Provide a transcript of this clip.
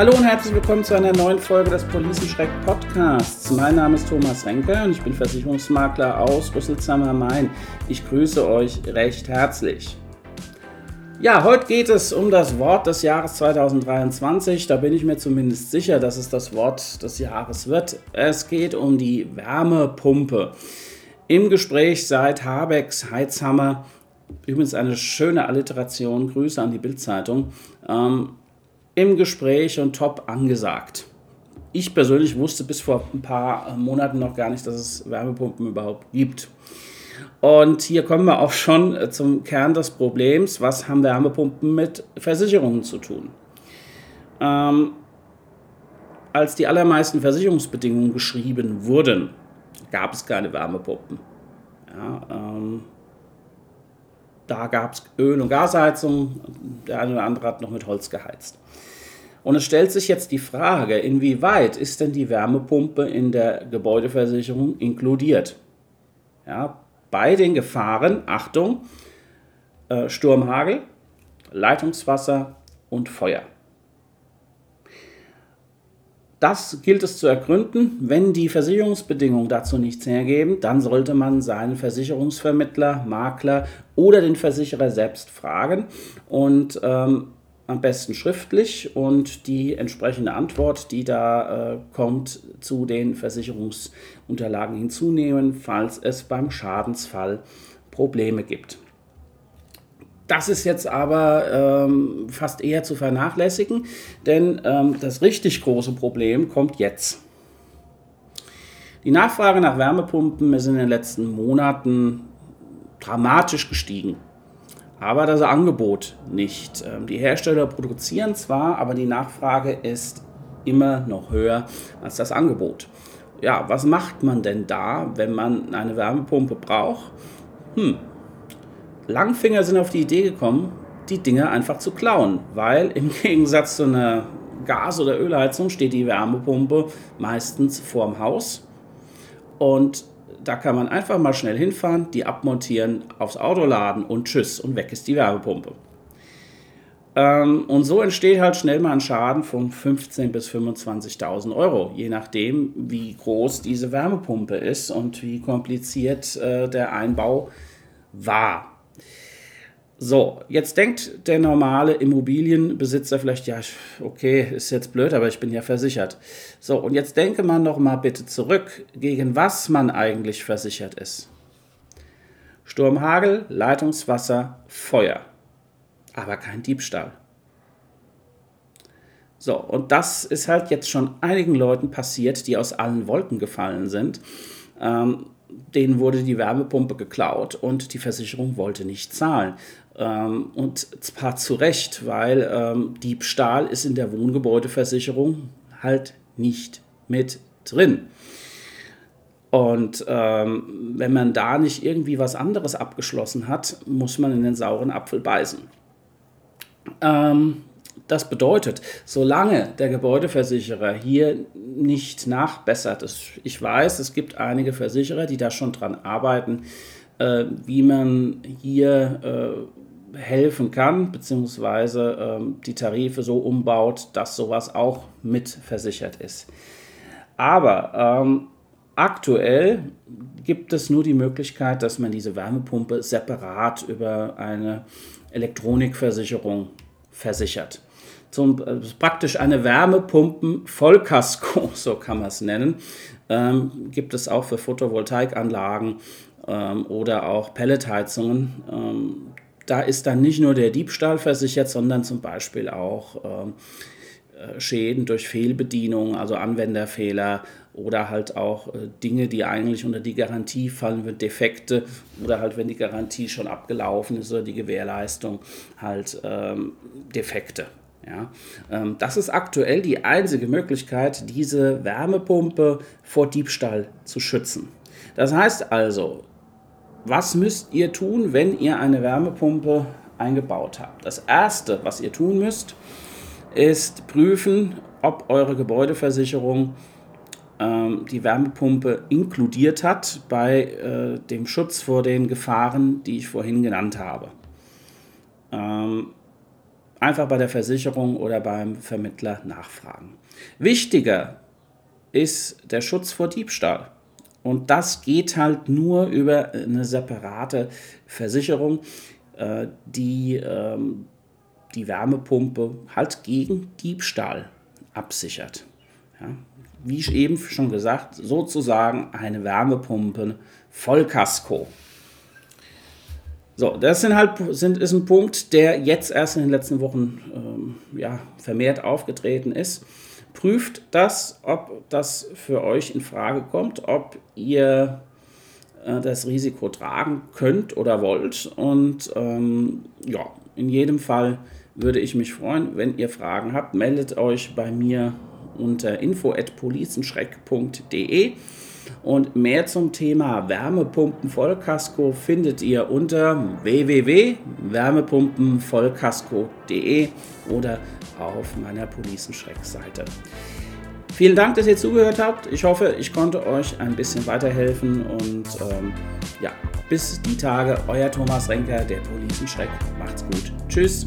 Hallo und herzlich willkommen zu einer neuen Folge des Policenschreck Podcasts. Mein Name ist Thomas Renke und ich bin Versicherungsmakler aus Rüsselsheimer Main. Ich grüße euch recht herzlich. Ja, heute geht es um das Wort des Jahres 2023. Da bin ich mir zumindest sicher, dass es das Wort des Jahres wird. Es geht um die Wärmepumpe. Im Gespräch seit Habecks Heizhammer, übrigens eine schöne Alliteration, Grüße an die Bildzeitung, ähm, im Gespräch und top angesagt. Ich persönlich wusste bis vor ein paar Monaten noch gar nicht, dass es Wärmepumpen überhaupt gibt. Und hier kommen wir auch schon äh, zum Kern des Problems. Was haben Wärmepumpen mit Versicherungen zu tun? Ähm, als die allermeisten Versicherungsbedingungen geschrieben wurden, gab es keine Wärmepumpen. Ja, ähm, da gab es Öl- und Gasheizung, der eine oder andere hat noch mit Holz geheizt. Und es stellt sich jetzt die Frage, inwieweit ist denn die Wärmepumpe in der Gebäudeversicherung inkludiert? Ja, bei den Gefahren, Achtung, äh, Sturmhagel, Leitungswasser und Feuer. Das gilt es zu ergründen. Wenn die Versicherungsbedingungen dazu nichts hergeben, dann sollte man seinen Versicherungsvermittler, Makler oder den Versicherer selbst fragen und ähm, am besten schriftlich und die entsprechende Antwort, die da äh, kommt, zu den Versicherungsunterlagen hinzunehmen, falls es beim Schadensfall Probleme gibt. Das ist jetzt aber ähm, fast eher zu vernachlässigen, denn ähm, das richtig große Problem kommt jetzt. Die Nachfrage nach Wärmepumpen ist in den letzten Monaten dramatisch gestiegen aber das Angebot nicht. Ähm, die Hersteller produzieren zwar, aber die Nachfrage ist immer noch höher als das Angebot. Ja, was macht man denn da, wenn man eine Wärmepumpe braucht? Hm, Langfinger sind auf die Idee gekommen, die Dinger einfach zu klauen, weil im Gegensatz zu einer Gas- oder Ölheizung steht die Wärmepumpe meistens vorm Haus und da kann man einfach mal schnell hinfahren, die abmontieren, aufs Auto laden und tschüss und weg ist die Wärmepumpe. Ähm, und so entsteht halt schnell mal ein Schaden von 15.000 bis 25.000 Euro, je nachdem, wie groß diese Wärmepumpe ist und wie kompliziert äh, der Einbau war. So, jetzt denkt der normale Immobilienbesitzer vielleicht, ja, okay, ist jetzt blöd, aber ich bin ja versichert. So, und jetzt denke man noch mal bitte zurück, gegen was man eigentlich versichert ist. Sturmhagel, Leitungswasser, Feuer, aber kein Diebstahl. So, und das ist halt jetzt schon einigen Leuten passiert, die aus allen Wolken gefallen sind. Ähm, denen wurde die Wärmepumpe geklaut und die Versicherung wollte nicht zahlen. Ähm, und zwar zu Recht, weil ähm, Diebstahl ist in der Wohngebäudeversicherung halt nicht mit drin. Und ähm, wenn man da nicht irgendwie was anderes abgeschlossen hat, muss man in den sauren Apfel beißen. Ähm, das bedeutet, solange der Gebäudeversicherer hier nicht nachbessert, ist, ich weiß, es gibt einige Versicherer, die da schon dran arbeiten, äh, wie man hier äh, helfen kann, beziehungsweise ähm, die Tarife so umbaut, dass sowas auch mitversichert ist. Aber ähm, aktuell gibt es nur die Möglichkeit, dass man diese Wärmepumpe separat über eine Elektronikversicherung versichert. Zum, äh, praktisch eine Wärmepumpen-Vollkasko, so kann man es nennen, ähm, gibt es auch für Photovoltaikanlagen ähm, oder auch Pelletheizungen. Ähm, da ist dann nicht nur der Diebstahl versichert, sondern zum Beispiel auch ähm, äh, Schäden durch Fehlbedienung, also Anwenderfehler oder halt auch äh, Dinge, die eigentlich unter die Garantie fallen, wie Defekte oder halt, wenn die Garantie schon abgelaufen ist oder die Gewährleistung, halt ähm, Defekte. Ja, ähm, das ist aktuell die einzige Möglichkeit, diese Wärmepumpe vor Diebstahl zu schützen. Das heißt also, was müsst ihr tun, wenn ihr eine Wärmepumpe eingebaut habt? Das Erste, was ihr tun müsst, ist prüfen, ob eure Gebäudeversicherung ähm, die Wärmepumpe inkludiert hat bei äh, dem Schutz vor den Gefahren, die ich vorhin genannt habe. Ähm, einfach bei der Versicherung oder beim Vermittler nachfragen. Wichtiger ist der Schutz vor Diebstahl. Und das geht halt nur über eine separate Versicherung, äh, die ähm, die Wärmepumpe halt gegen Diebstahl absichert. Wie eben schon gesagt, sozusagen eine Wärmepumpe Vollkasko. So, das sind halt, sind, ist ein Punkt, der jetzt erst in den letzten Wochen ähm, ja, vermehrt aufgetreten ist. Prüft das, ob das für euch in Frage kommt, ob ihr äh, das Risiko tragen könnt oder wollt. Und ähm, ja, in jedem Fall würde ich mich freuen, wenn ihr Fragen habt. Meldet euch bei mir unter info.polizenschreck.de. Und mehr zum Thema Wärmepumpen Vollkasko findet ihr unter www.wärmepumpenvollkasko.de oder auf meiner Policenschreck-Seite. Vielen Dank, dass ihr zugehört habt. Ich hoffe, ich konnte euch ein bisschen weiterhelfen und ähm, ja, bis die Tage, euer Thomas Renker, der Policenschreck. Macht's gut. Tschüss.